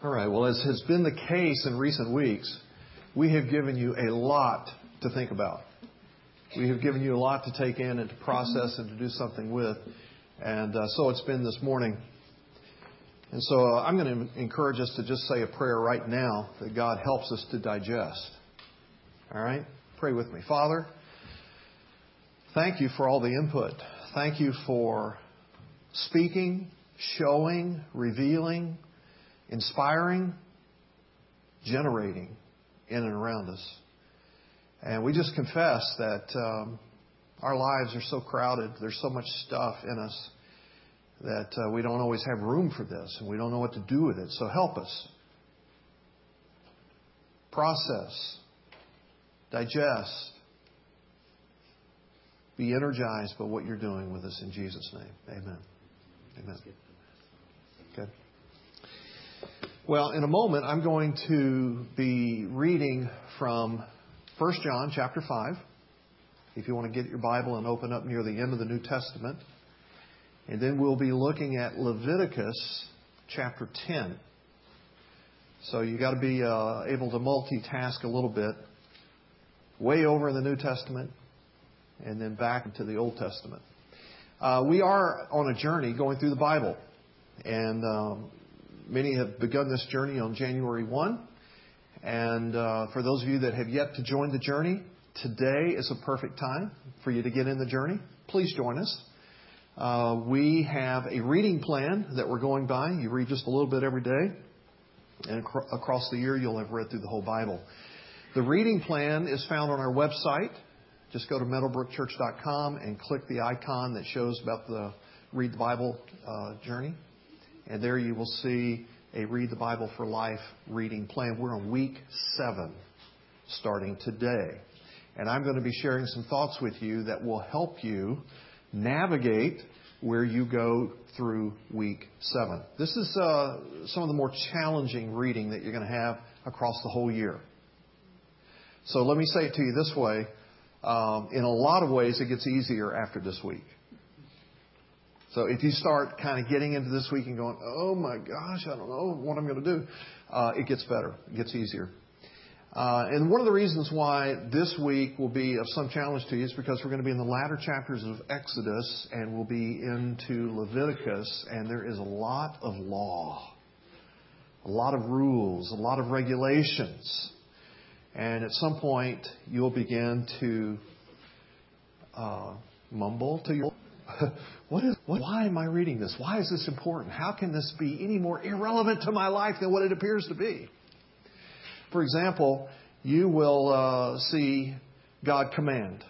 All right. Well, as has been the case in recent weeks, we have given you a lot to think about. We have given you a lot to take in and to process and to do something with. And uh, so it's been this morning. And so uh, I'm going to encourage us to just say a prayer right now that God helps us to digest. All right? Pray with me. Father, thank you for all the input. Thank you for speaking, showing, revealing, inspiring, generating in and around us. And we just confess that um, our lives are so crowded, there's so much stuff in us that uh, we don't always have room for this and we don't know what to do with it. So help us. Process, digest, be energized by what you're doing with us in Jesus' name. Amen. Amen. Okay. Well, in a moment, I'm going to be reading from 1 John chapter 5. If you want to get your Bible and open up near the end of the New Testament. And then we'll be looking at Leviticus chapter 10. So you've got to be uh, able to multitask a little bit. Way over in the New Testament and then back into the Old Testament. Uh, we are on a journey going through the Bible. And um, Many have begun this journey on January 1. And uh, for those of you that have yet to join the journey, today is a perfect time for you to get in the journey. Please join us. Uh, we have a reading plan that we're going by. You read just a little bit every day. And ac- across the year, you'll have read through the whole Bible. The reading plan is found on our website. Just go to meadowbrookchurch.com and click the icon that shows about the Read the Bible uh, journey. And there you will see a Read the Bible for Life reading plan. We're on week seven starting today. And I'm going to be sharing some thoughts with you that will help you navigate where you go through week seven. This is uh, some of the more challenging reading that you're going to have across the whole year. So let me say it to you this way. Um, in a lot of ways, it gets easier after this week. So if you start kind of getting into this week and going, oh my gosh, I don't know what I'm going to do, uh, it gets better. It gets easier. Uh, and one of the reasons why this week will be of some challenge to you is because we're going to be in the latter chapters of Exodus and we'll be into Leviticus, and there is a lot of law, a lot of rules, a lot of regulations. And at some point, you'll begin to uh, mumble to your what is, what, why am I reading this? Why is this important? How can this be any more irrelevant to my life than what it appears to be? For example, you will uh, see God command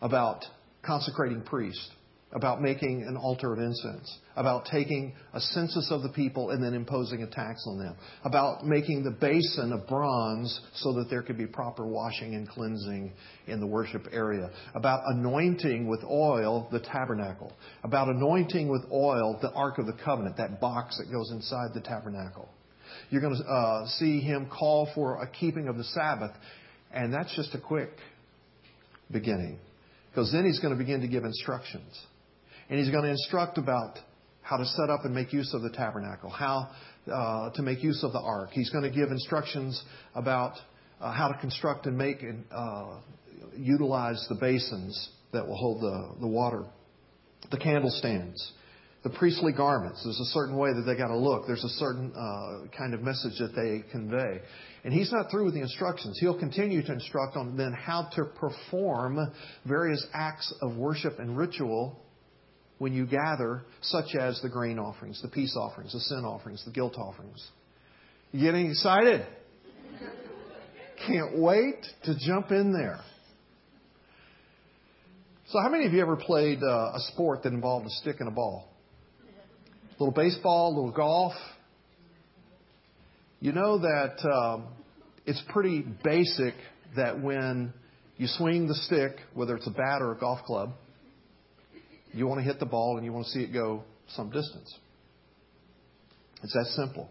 about consecrating priests about making an altar of incense, about taking a census of the people and then imposing a tax on them, about making the basin of bronze so that there could be proper washing and cleansing in the worship area, about anointing with oil the tabernacle, about anointing with oil the Ark of the Covenant, that box that goes inside the tabernacle. You're going to uh, see him call for a keeping of the Sabbath, and that's just a quick beginning. Because then he's going to begin to give instructions. And he's going to instruct about how to set up and make use of the tabernacle, how uh, to make use of the ark. He's going to give instructions about uh, how to construct and make and uh, utilize the basins that will hold the, the water, the candlestands, the priestly garments. There's a certain way that they got to look. There's a certain uh, kind of message that they convey. And he's not through with the instructions. He'll continue to instruct on then how to perform various acts of worship and ritual when you gather, such as the grain offerings, the peace offerings, the sin offerings, the guilt offerings. You getting excited? Can't wait to jump in there. So, how many of you ever played uh, a sport that involved a stick and a ball? A little baseball, a little golf. You know that um, it's pretty basic that when you swing the stick, whether it's a bat or a golf club, you want to hit the ball and you want to see it go some distance. It's that simple.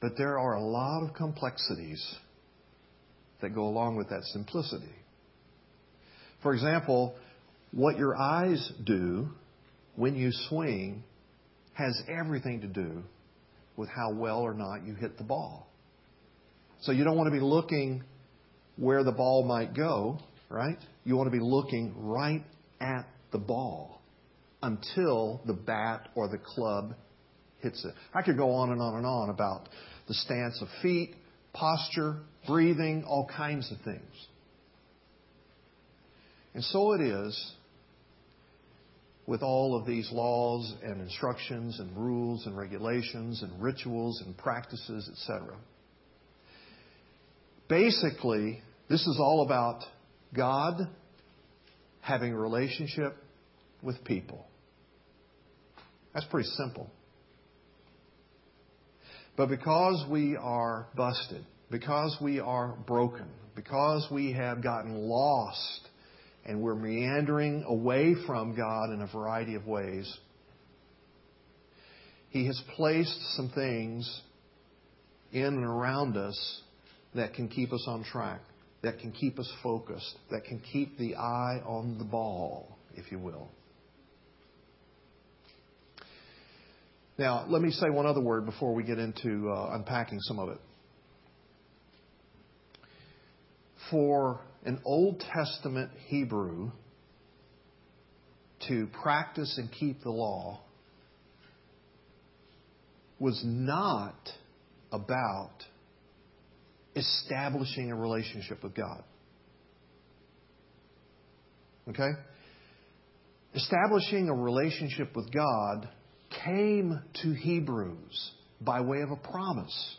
But there are a lot of complexities that go along with that simplicity. For example, what your eyes do when you swing has everything to do with how well or not you hit the ball. So you don't want to be looking where the ball might go, right? You want to be looking right at the ball until the bat or the club hits it. I could go on and on and on about the stance of feet, posture, breathing, all kinds of things. And so it is with all of these laws and instructions and rules and regulations and rituals and practices, etc. Basically, this is all about God having a relationship with people. That's pretty simple. But because we are busted, because we are broken, because we have gotten lost and we're meandering away from God in a variety of ways, He has placed some things in and around us that can keep us on track, that can keep us focused, that can keep the eye on the ball, if you will. Now, let me say one other word before we get into uh, unpacking some of it. For an Old Testament Hebrew to practice and keep the law was not about establishing a relationship with God. Okay? Establishing a relationship with God came to Hebrews by way of a promise.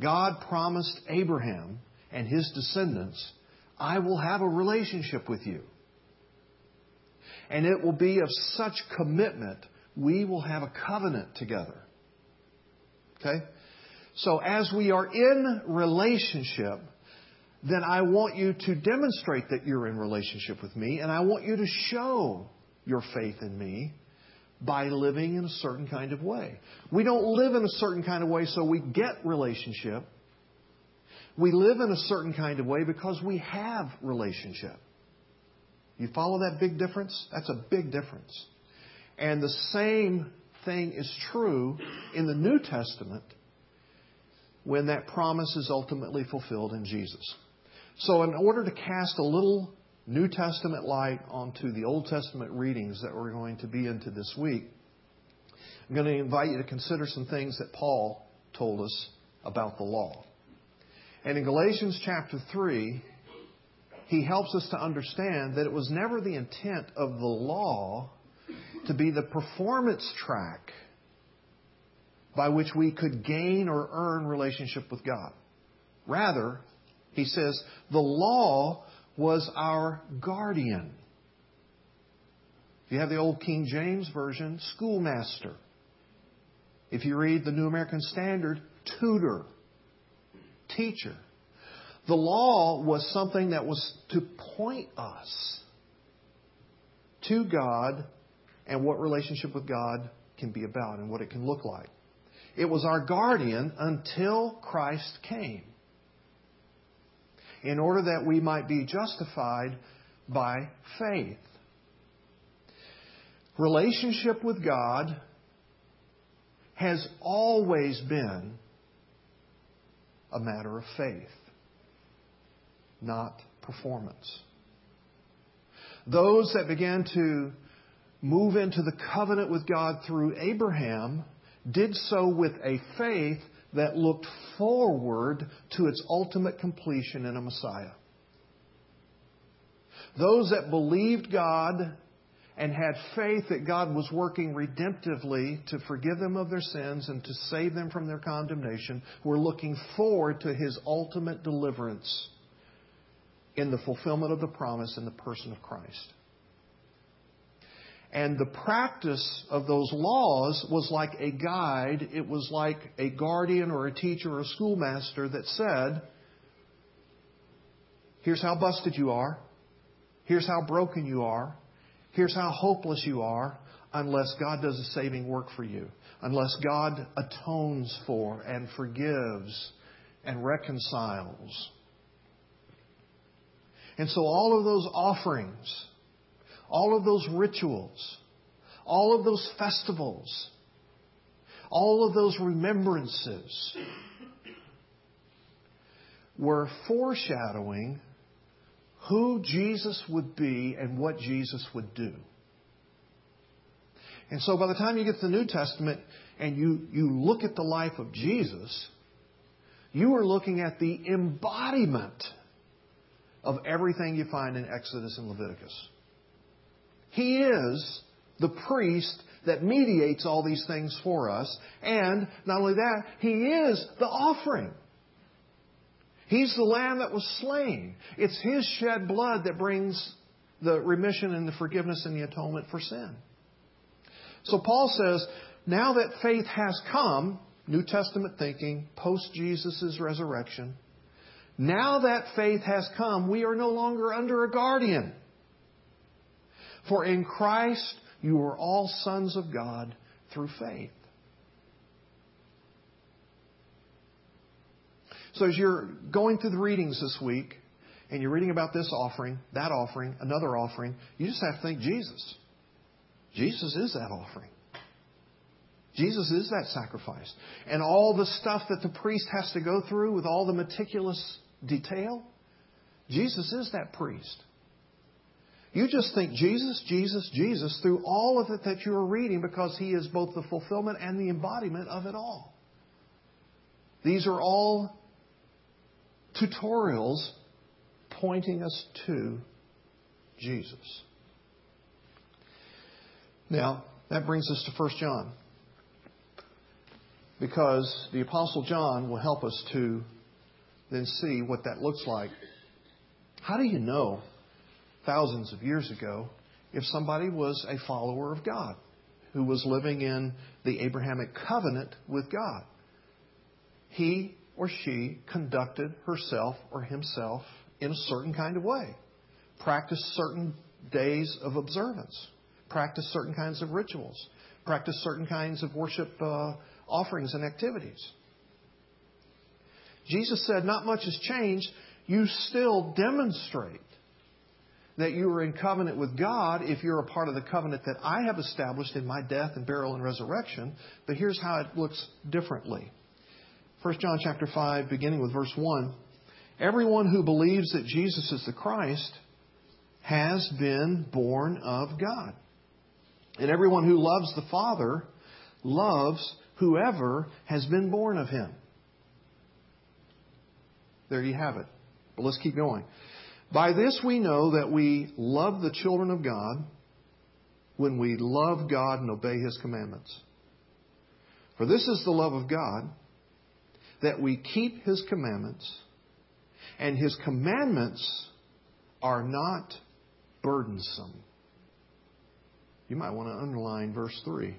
God promised Abraham and his descendants, I will have a relationship with you. And it will be of such commitment, we will have a covenant together. Okay? So as we are in relationship, then I want you to demonstrate that you're in relationship with me, and I want you to show your faith in me by living in a certain kind of way. We don't live in a certain kind of way so we get relationship. We live in a certain kind of way because we have relationship. You follow that big difference? That's a big difference. And the same thing is true in the New Testament when that promise is ultimately fulfilled in Jesus. So, in order to cast a little New Testament light onto the Old Testament readings that we're going to be into this week, I'm going to invite you to consider some things that Paul told us about the law. And in Galatians chapter 3, he helps us to understand that it was never the intent of the law to be the performance track by which we could gain or earn relationship with God. Rather, he says, the law was our guardian. If you have the old King James Version, schoolmaster. If you read the New American Standard, tutor, teacher. The law was something that was to point us to God and what relationship with God can be about and what it can look like. It was our guardian until Christ came in order that we might be justified by faith. Relationship with God has always been a matter of faith, not performance. Those that began to move into the covenant with God through Abraham did so with a faith that looked forward to its ultimate completion in a Messiah. Those that believed God and had faith that God was working redemptively to forgive them of their sins and to save them from their condemnation were looking forward to His ultimate deliverance in the fulfillment of the promise in the person of Christ. And the practice of those laws was like a guide. It was like a guardian or a teacher or a schoolmaster that said, Here's how busted you are. Here's how broken you are. Here's how hopeless you are unless God does a saving work for you. Unless God atones for and forgives and reconciles. And so all of those offerings all of those rituals, all of those festivals, all of those remembrances were foreshadowing who Jesus would be and what Jesus would do. And so by the time you get to the New Testament and you, you look at the life of Jesus, you are looking at the embodiment of everything you find in Exodus and Leviticus. He is the priest that mediates all these things for us. And not only that, He is the offering. He's the lamb that was slain. It's His shed blood that brings the remission and the forgiveness and the atonement for sin. So Paul says, now that faith has come, New Testament thinking, post Jesus' resurrection, now that faith has come, we are no longer under a guardian. For in Christ you are all sons of God through faith. So as you're going through the readings this week, and you're reading about this offering, that offering, another offering, you just have to think Jesus. Jesus is that offering. Jesus is that sacrifice. And all the stuff that the priest has to go through with all the meticulous detail, Jesus is that priest. You just think Jesus, Jesus, Jesus through all of it that you are reading because he is both the fulfillment and the embodiment of it all. These are all tutorials pointing us to Jesus. Now, that brings us to 1 John. Because the Apostle John will help us to then see what that looks like. How do you know thousands of years ago if somebody was a follower of God who was living in the Abrahamic covenant with God? He or she conducted herself or himself in a certain kind of way, practiced certain days of observance, practiced certain kinds of rituals, practiced certain kinds of worship uh, offerings and activities. Jesus said, Not much has changed. You still demonstrate that you are in covenant with God if you're a part of the covenant that I have established in my death and burial and resurrection. But here's how it looks differently. 1 John chapter 5, beginning with verse 1. Everyone who believes that Jesus is the Christ has been born of God. And everyone who loves the Father loves whoever has been born of him. There you have it. But let's keep going. By this we know that we love the children of God when we love God and obey His commandments. For this is the love of God, that we keep His commandments, and His commandments are not burdensome. You might want to underline verse 3.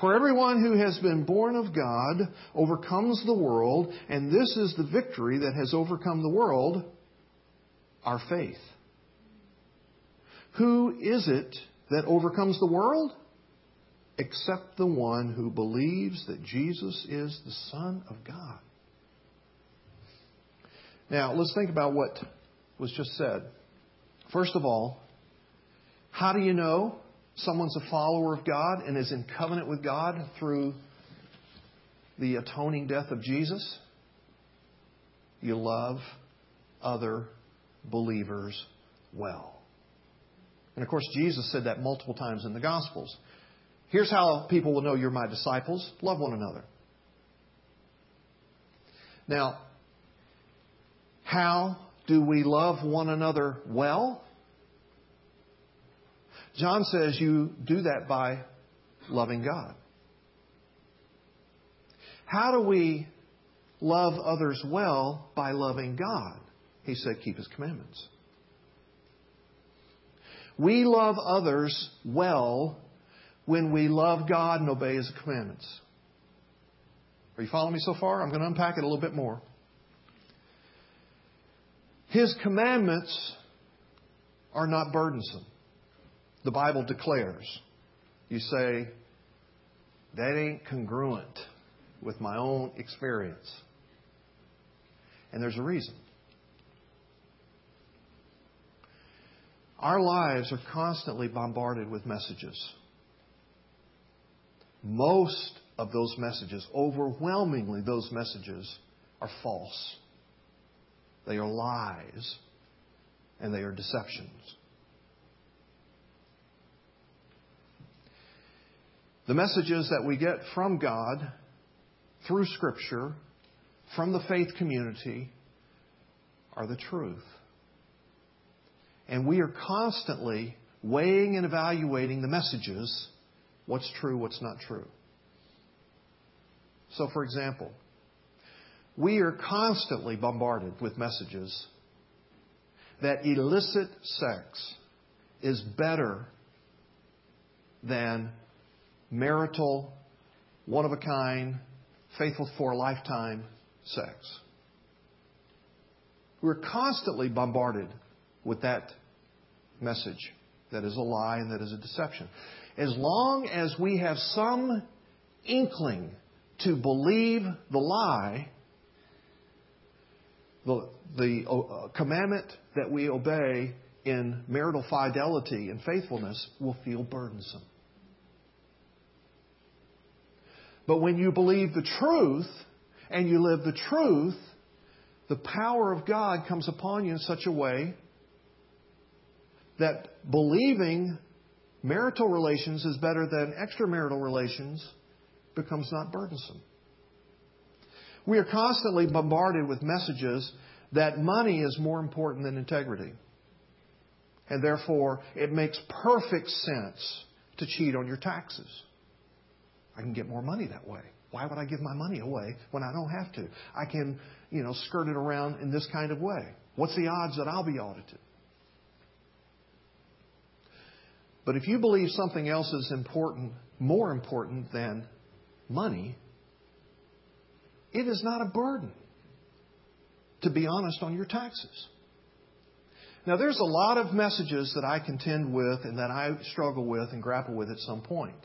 For everyone who has been born of God overcomes the world, and this is the victory that has overcome the world our faith. Who is it that overcomes the world? Except the one who believes that Jesus is the Son of God. Now, let's think about what was just said. First of all, how do you know someone's a follower of God and is in covenant with God through the atoning death of Jesus? You love other believers well. And of course, Jesus said that multiple times in the Gospels. Here's how people will know you're my disciples love one another. Now, how do we love one another well? John says you do that by loving God. How do we love others well? By loving God. He said, keep his commandments. We love others well when we love God and obey his commandments. Are you following me so far? I'm going to unpack it a little bit more. His commandments are not burdensome. The Bible declares. You say, that ain't congruent with my own experience. And there's a reason. Our lives are constantly bombarded with messages. Most of those messages, overwhelmingly, those messages are false. They are lies and they are deceptions. The messages that we get from God through Scripture, from the faith community, are the truth. And we are constantly weighing and evaluating the messages what's true, what's not true. So, for example, we are constantly bombarded with messages that illicit sex is better than marital, one of a kind, faithful for a lifetime sex. We're constantly bombarded with that message that is a lie and that is a deception. As long as we have some inkling to believe the lie, the, the uh, commandment that we obey in marital fidelity and faithfulness will feel burdensome. But when you believe the truth and you live the truth, the power of God comes upon you in such a way that believing marital relations is better than extramarital relations becomes not burdensome. We are constantly bombarded with messages that money is more important than integrity. And therefore, it makes perfect sense to cheat on your taxes. I can get more money that way. Why would I give my money away when I don't have to? I can, you know, skirt it around in this kind of way. What's the odds that I'll be audited? But if you believe something else is important, more important than money, it is not a burden, to be honest, on your taxes. Now, there's a lot of messages that I contend with and that I struggle with and grapple with at some point.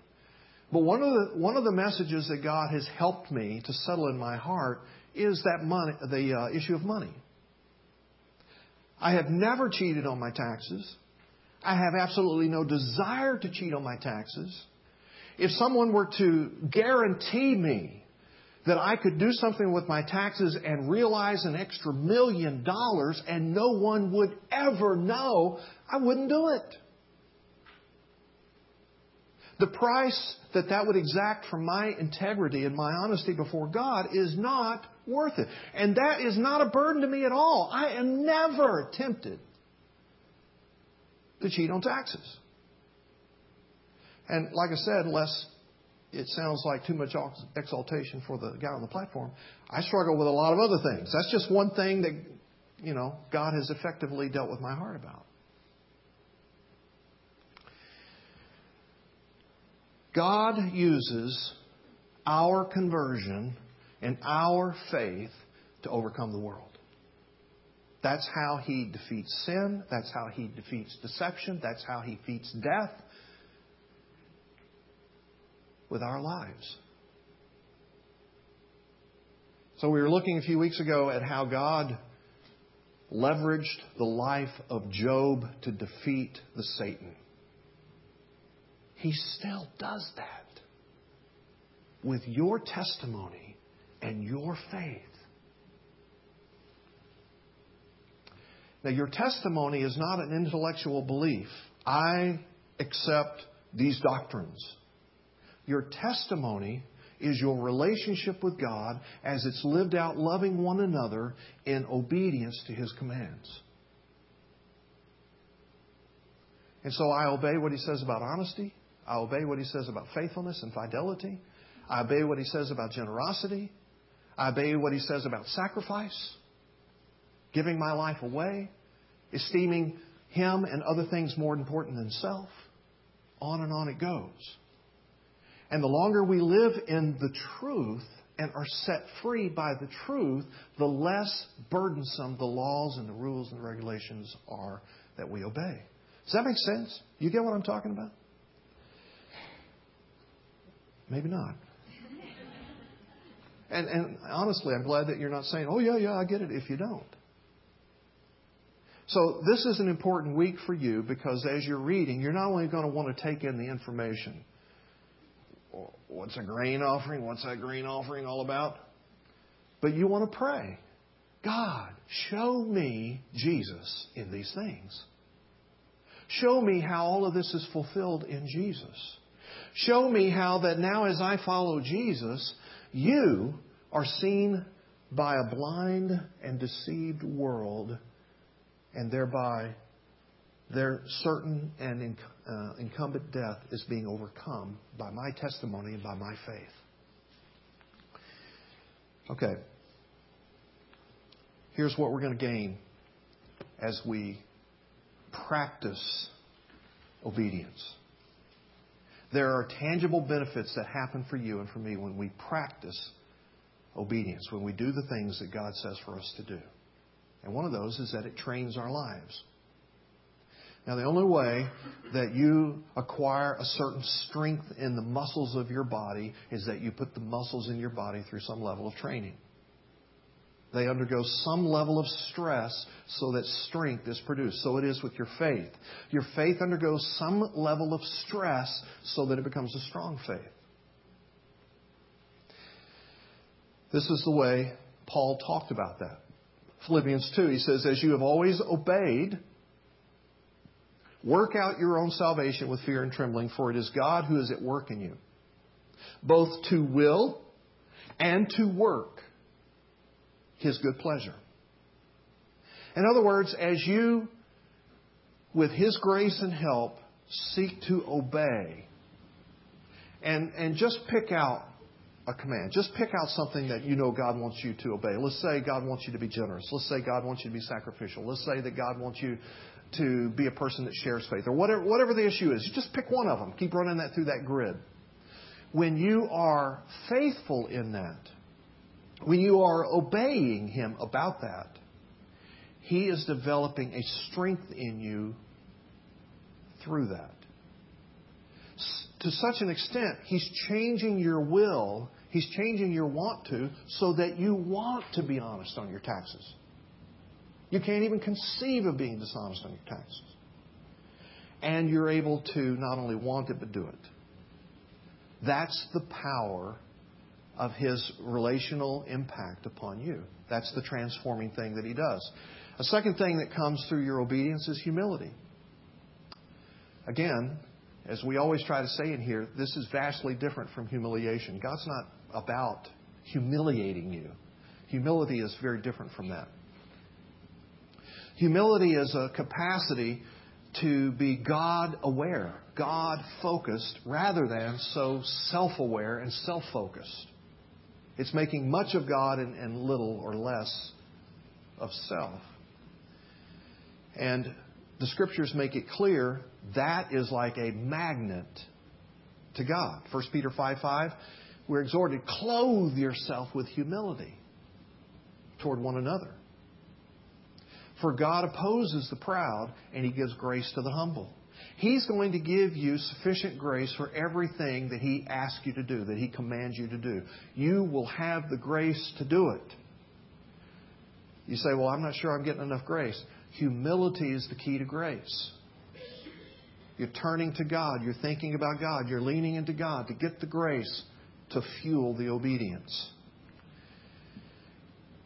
But one of the, one of the messages that God has helped me to settle in my heart is that money, the uh, issue of money. I have never cheated on my taxes. I have absolutely no desire to cheat on my taxes. If someone were to guarantee me that I could do something with my taxes and realize an extra million dollars and no one would ever know, I wouldn't do it. The price that that would exact from my integrity and my honesty before God is not worth it. And that is not a burden to me at all. I am never tempted to cheat on taxes. And like I said, unless it sounds like too much exaltation for the guy on the platform, I struggle with a lot of other things. That's just one thing that, you know, God has effectively dealt with my heart about. God uses our conversion and our faith to overcome the world. That's how he defeats sin. That's how he defeats deception. That's how he defeats death with our lives. So we were looking a few weeks ago at how God leveraged the life of Job to defeat the Satan. He still does that with your testimony and your faith. Now, your testimony is not an intellectual belief. I accept these doctrines. Your testimony is your relationship with God as it's lived out loving one another in obedience to His commands. And so I obey what He says about honesty. I obey what He says about faithfulness and fidelity. I obey what He says about generosity. I obey what He says about sacrifice giving my life away, esteeming Him and other things more important than self. On and on it goes. And the longer we live in the truth and are set free by the truth, the less burdensome the laws and the rules and the regulations are that we obey. Does that make sense? You get what I'm talking about? Maybe not. And, and honestly, I'm glad that you're not saying, oh, yeah, yeah, I get it, if you don't. So this is an important week for you because as you're reading, you're not only going to want to take in the information what's a grain offering? What's that grain offering all about? But you want to pray. God, show me Jesus in these things. Show me how all of this is fulfilled in Jesus. Show me how that now as I follow Jesus, you are seen by a blind and deceived world, and thereby their certain and uh, incumbent death is being overcome by my testimony and by my faith. Okay. Here's what we're going to gain as we practice obedience. There are tangible benefits that happen for you and for me when we practice obedience, when we do the things that God says for us to do. And one of those is that it trains our lives. Now, the only way that you acquire a certain strength in the muscles of your body is that you put the muscles in your body through some level of training. They undergo some level of stress so that strength is produced. So it is with your faith. Your faith undergoes some level of stress so that it becomes a strong faith. This is the way Paul talked about that. Philippians 2, he says, As you have always obeyed, work out your own salvation with fear and trembling, for it is God who is at work in you, both to will and to work his good pleasure. In other words, as you, with His grace and help, seek to obey, and, and just pick out a command. Just pick out something that you know God wants you to obey. Let's say God wants you to be generous. Let's say God wants you to be sacrificial. Let's say that God wants you to be a person that shares faith, or whatever, whatever the issue is. Just pick one of them. Keep running that through that grid. When you are faithful in that, when you are obeying Him about that, He is developing a strength in you through that. To such an extent, He's changing your will, He's changing your want to, so that you want to be honest on your taxes. You can't even conceive of being dishonest on your taxes. And you're able to not only want it, but do it. That's the power of his relational impact upon you. That's the transforming thing that he does. A second thing that comes through your obedience is humility. Again, as we always try to say in here, this is vastly different from humiliation. God's not about humiliating you. Humility is very different from that. Humility is a capacity to be God aware, God focused, rather than so self aware and self focused. It's making much of God and, and little or less of self. And the scriptures make it clear that is like a magnet to God. 1 Peter 5 5, we're exhorted, clothe yourself with humility toward one another. For God opposes the proud, and He gives grace to the humble. He's going to give you sufficient grace for everything that He asks you to do, that He commands you to do. You will have the grace to do it. You say, Well, I'm not sure I'm getting enough grace. Humility is the key to grace. You're turning to God. You're thinking about God. You're leaning into God to get the grace to fuel the obedience.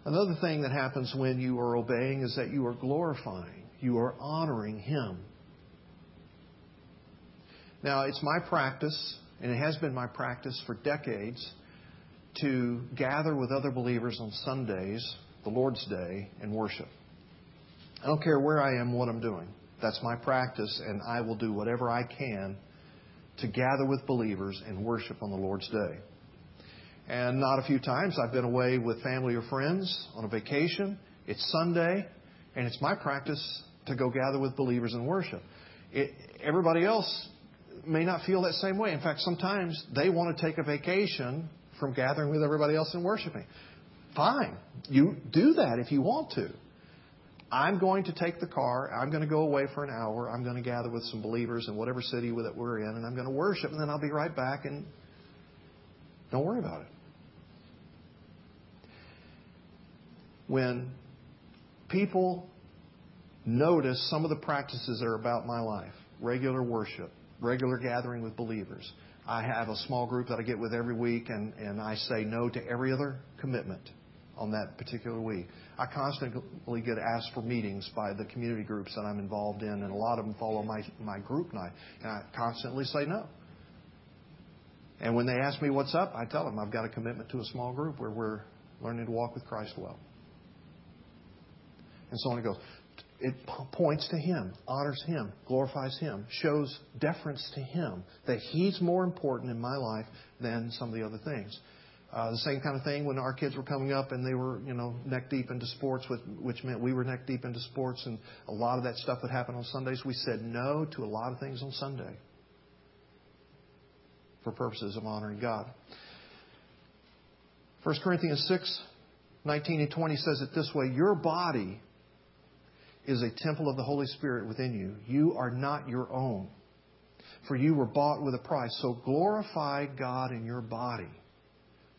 Another thing that happens when you are obeying is that you are glorifying, you are honoring Him. Now, it's my practice, and it has been my practice for decades, to gather with other believers on Sundays, the Lord's Day, and worship. I don't care where I am, what I'm doing. That's my practice, and I will do whatever I can to gather with believers and worship on the Lord's Day. And not a few times I've been away with family or friends on a vacation. It's Sunday, and it's my practice to go gather with believers and worship. It, everybody else may not feel that same way. In fact, sometimes they want to take a vacation from gathering with everybody else and worshiping. Fine. You do that if you want to. I'm going to take the car. I'm going to go away for an hour. I'm going to gather with some believers in whatever city that we're in, and I'm going to worship, and then I'll be right back, and don't worry about it. When people notice some of the practices that are about my life, regular worship, regular gathering with believers. I have a small group that I get with every week, and, and I say no to every other commitment on that particular week. I constantly get asked for meetings by the community groups that I'm involved in, and a lot of them follow my, my group night, and I constantly say no. And when they ask me what's up, I tell them I've got a commitment to a small group where we're learning to walk with Christ well. And so on it goes. It points to Him, honors Him, glorifies Him, shows deference to Him, that He's more important in my life than some of the other things. Uh, the same kind of thing when our kids were coming up and they were, you know, neck deep into sports, with, which meant we were neck deep into sports, and a lot of that stuff would happen on Sundays. We said no to a lot of things on Sunday for purposes of honoring God. 1 Corinthians 6, 19 and 20 says it this way Your body is a temple of the Holy Spirit within you. You are not your own, for you were bought with a price. So glorify God in your body.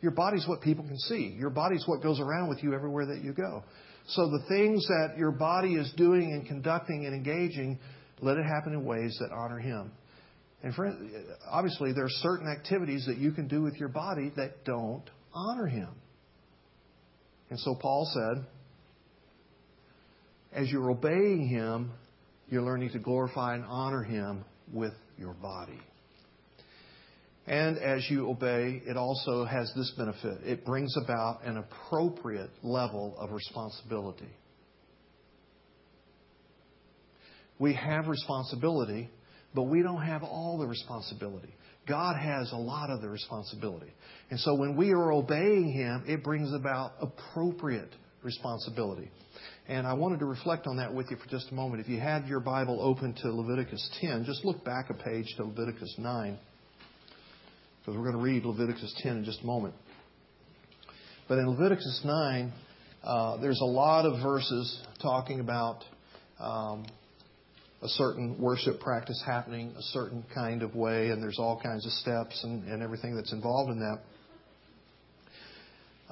Your body's what people can see. Your body's what goes around with you everywhere that you go. So the things that your body is doing and conducting and engaging, let it happen in ways that honor Him. And friend, obviously, there are certain activities that you can do with your body that don't honor Him. And so Paul said, as you're obeying Him, you're learning to glorify and honor Him with your body. And as you obey, it also has this benefit it brings about an appropriate level of responsibility. We have responsibility, but we don't have all the responsibility. God has a lot of the responsibility. And so when we are obeying Him, it brings about appropriate responsibility. And I wanted to reflect on that with you for just a moment. If you had your Bible open to Leviticus 10, just look back a page to Leviticus 9 because we're going to read Leviticus 10 in just a moment. But in Leviticus 9, uh, there's a lot of verses talking about um, a certain worship practice happening a certain kind of way, and there's all kinds of steps and, and everything that's involved in that.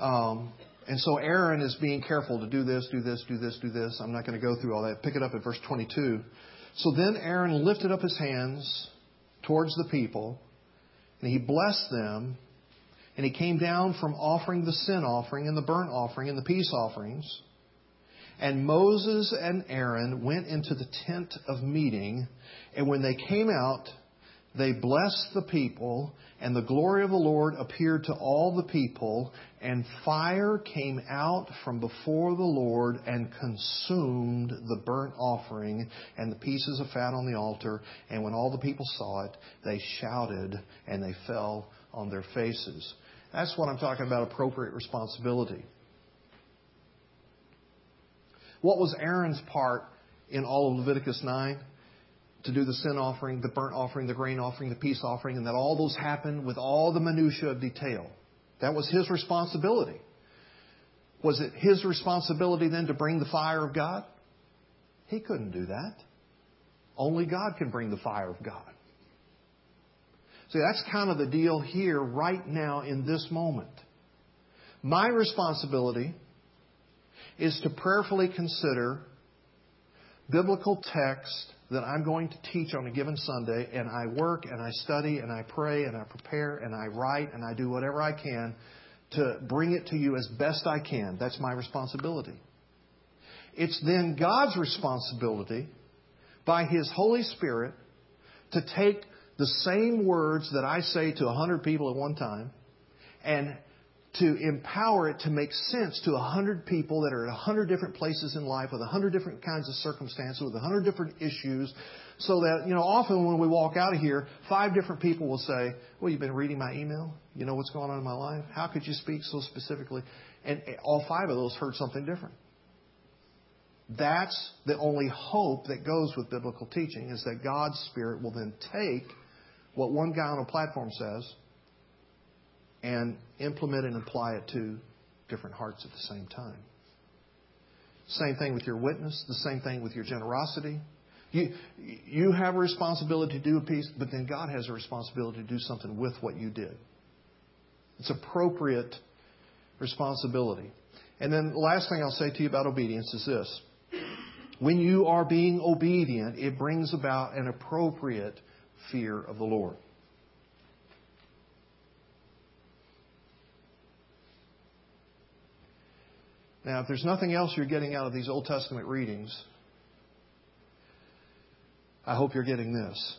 Um, and so Aaron is being careful to do this, do this, do this, do this. I'm not going to go through all that. Pick it up at verse 22. So then Aaron lifted up his hands towards the people and he blessed them. And he came down from offering the sin offering and the burnt offering and the peace offerings. And Moses and Aaron went into the tent of meeting. And when they came out, they blessed the people, and the glory of the Lord appeared to all the people, and fire came out from before the Lord and consumed the burnt offering and the pieces of fat on the altar. And when all the people saw it, they shouted and they fell on their faces. That's what I'm talking about appropriate responsibility. What was Aaron's part in all of Leviticus 9? To do the sin offering, the burnt offering, the grain offering, the peace offering, and that all those happened with all the minutiae of detail. That was his responsibility. Was it his responsibility then to bring the fire of God? He couldn't do that. Only God can bring the fire of God. See, that's kind of the deal here right now in this moment. My responsibility is to prayerfully consider biblical text that I'm going to teach on a given Sunday, and I work and I study and I pray and I prepare and I write and I do whatever I can to bring it to you as best I can. That's my responsibility. It's then God's responsibility by His Holy Spirit to take the same words that I say to a hundred people at one time and to empower it to make sense to a hundred people that are at a hundred different places in life with a hundred different kinds of circumstances, with a hundred different issues, so that, you know, often when we walk out of here, five different people will say, well, you've been reading my email? You know what's going on in my life? How could you speak so specifically? And eh, all five of those heard something different. That's the only hope that goes with biblical teaching is that God's Spirit will then take what one guy on a platform says and implement and apply it to different hearts at the same time. Same thing with your witness, the same thing with your generosity. You, you have a responsibility to do a piece, but then God has a responsibility to do something with what you did. It's appropriate responsibility. And then the last thing I'll say to you about obedience is this. When you are being obedient, it brings about an appropriate fear of the Lord. Now, if there's nothing else you're getting out of these Old Testament readings, I hope you're getting this.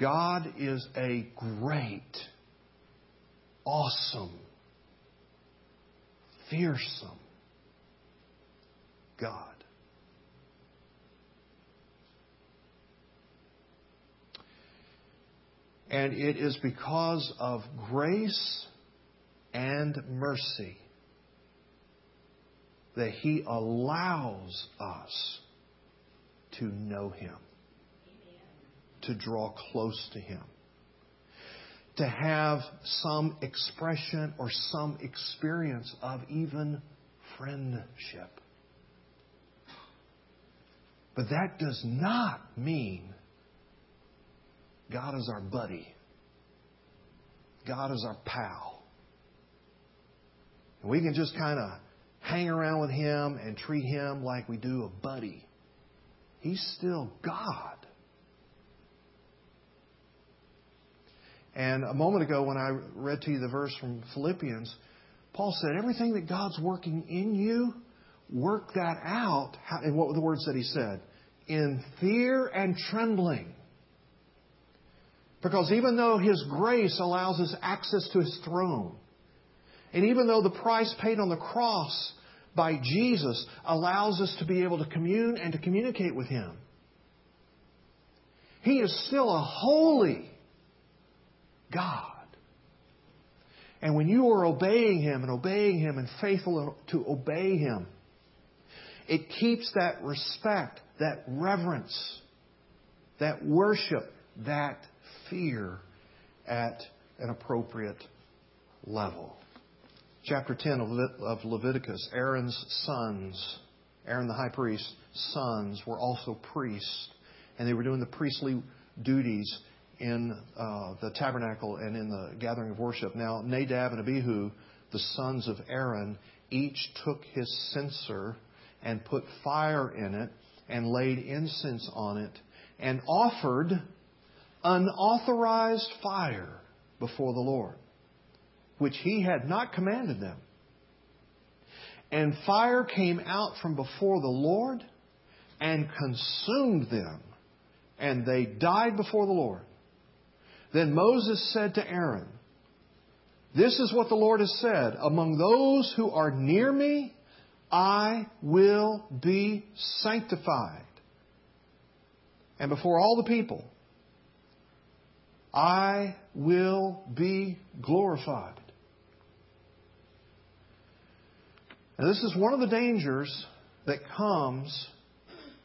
God is a great, awesome, fearsome God. And it is because of grace and mercy that He allows us to know Him, to draw close to Him, to have some expression or some experience of even friendship. But that does not mean God is our buddy. God is our pal. And we can just kind of hang around with Him and treat Him like we do a buddy. He's still God. And a moment ago, when I read to you the verse from Philippians, Paul said, Everything that God's working in you, work that out. And what were the words that he said? In fear and trembling. Because even though His grace allows us access to His throne, and even though the price paid on the cross by Jesus allows us to be able to commune and to communicate with Him, He is still a holy God. And when you are obeying Him and obeying Him and faithful to obey Him, it keeps that respect, that reverence, that worship, that fear at an appropriate level. Chapter 10 of Leviticus Aaron's sons, Aaron the high priest's sons, were also priests, and they were doing the priestly duties in uh, the tabernacle and in the gathering of worship. Now, Nadab and Abihu, the sons of Aaron, each took his censer and put fire in it and laid incense on it and offered unauthorized fire before the Lord, which he had not commanded them. And fire came out from before the Lord and consumed them, and they died before the Lord. Then Moses said to Aaron, This is what the Lord has said Among those who are near me, I will be sanctified. And before all the people, I will be glorified. And this is one of the dangers that comes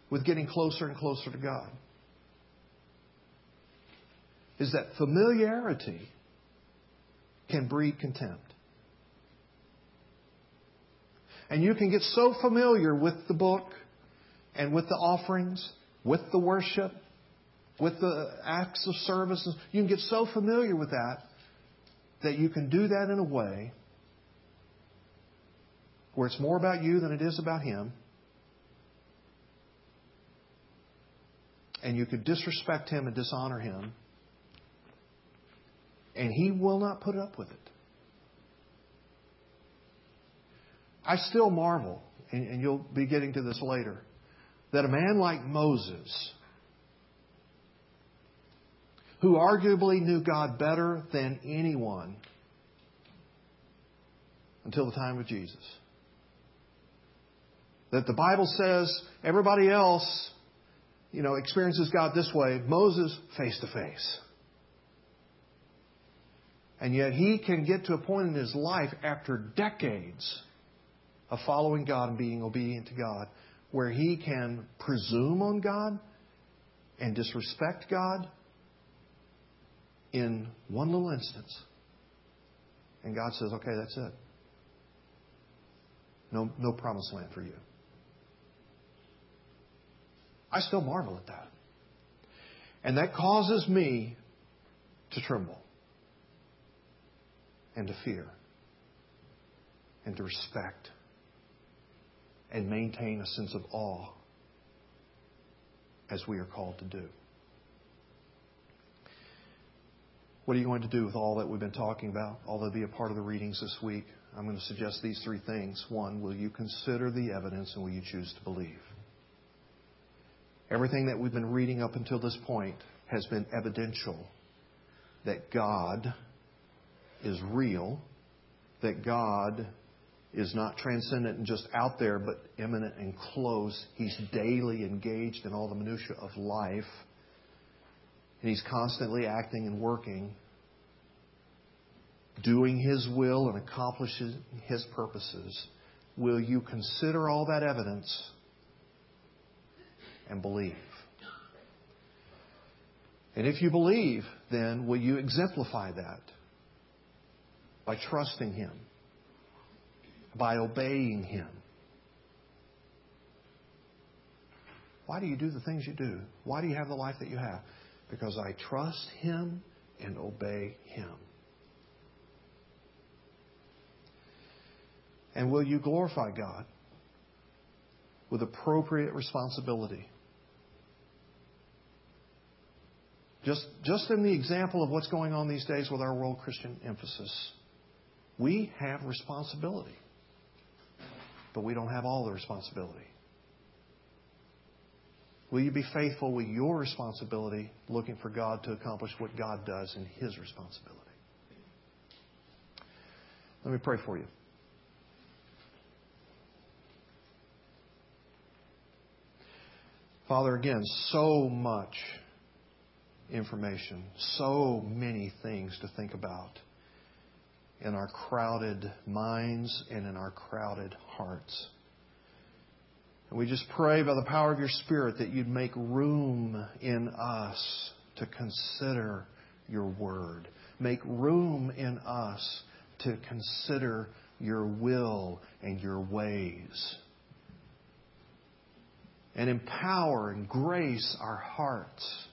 with getting closer and closer to God. Is that familiarity can breed contempt. And you can get so familiar with the book and with the offerings, with the worship, with the acts of service. You can get so familiar with that that you can do that in a way where it's more about you than it is about Him. And you could disrespect Him and dishonor Him. And He will not put up with it. I still marvel, and you'll be getting to this later, that a man like Moses who arguably knew God better than anyone until the time of Jesus. That the Bible says everybody else, you know, experiences God this way, Moses face to face. And yet he can get to a point in his life after decades of following God and being obedient to God where he can presume on God and disrespect God in one little instance. And God says, okay, that's it. No, no promised land for you. I still marvel at that. And that causes me to tremble and to fear and to respect and maintain a sense of awe as we are called to do. What are you going to do with all that we've been talking about? All that will be a part of the readings this week. I'm going to suggest these three things. One, will you consider the evidence and will you choose to believe? Everything that we've been reading up until this point has been evidential that God is real, that God is not transcendent and just out there, but immanent and close. He's daily engaged in all the minutiae of life. And He's constantly acting and working, doing His will and accomplishing His purposes. Will you consider all that evidence and believe? And if you believe, then will you exemplify that by trusting Him? by obeying Him. Why do you do the things you do? Why do you have the life that you have? Because I trust Him and obey Him. And will you glorify God with appropriate responsibility? Just, just in the example of what's going on these days with our world Christian emphasis, we have responsibility but we don't have all the responsibility. Will you be faithful with your responsibility, looking for God to accomplish what God does in His responsibility? Let me pray for you. Father, again, so much information, so many things to think about in our crowded minds and in our crowded hearts. And we just pray by the power of your Spirit that you'd make room in us to consider your word. Make room in us to consider your will and your ways. And empower and grace our hearts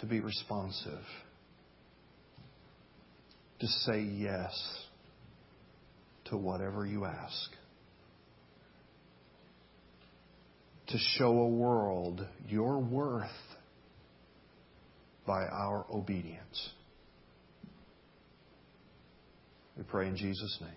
to be responsive to say yes to whatever you ask. To show a world your worth by our obedience. We pray in Jesus' name.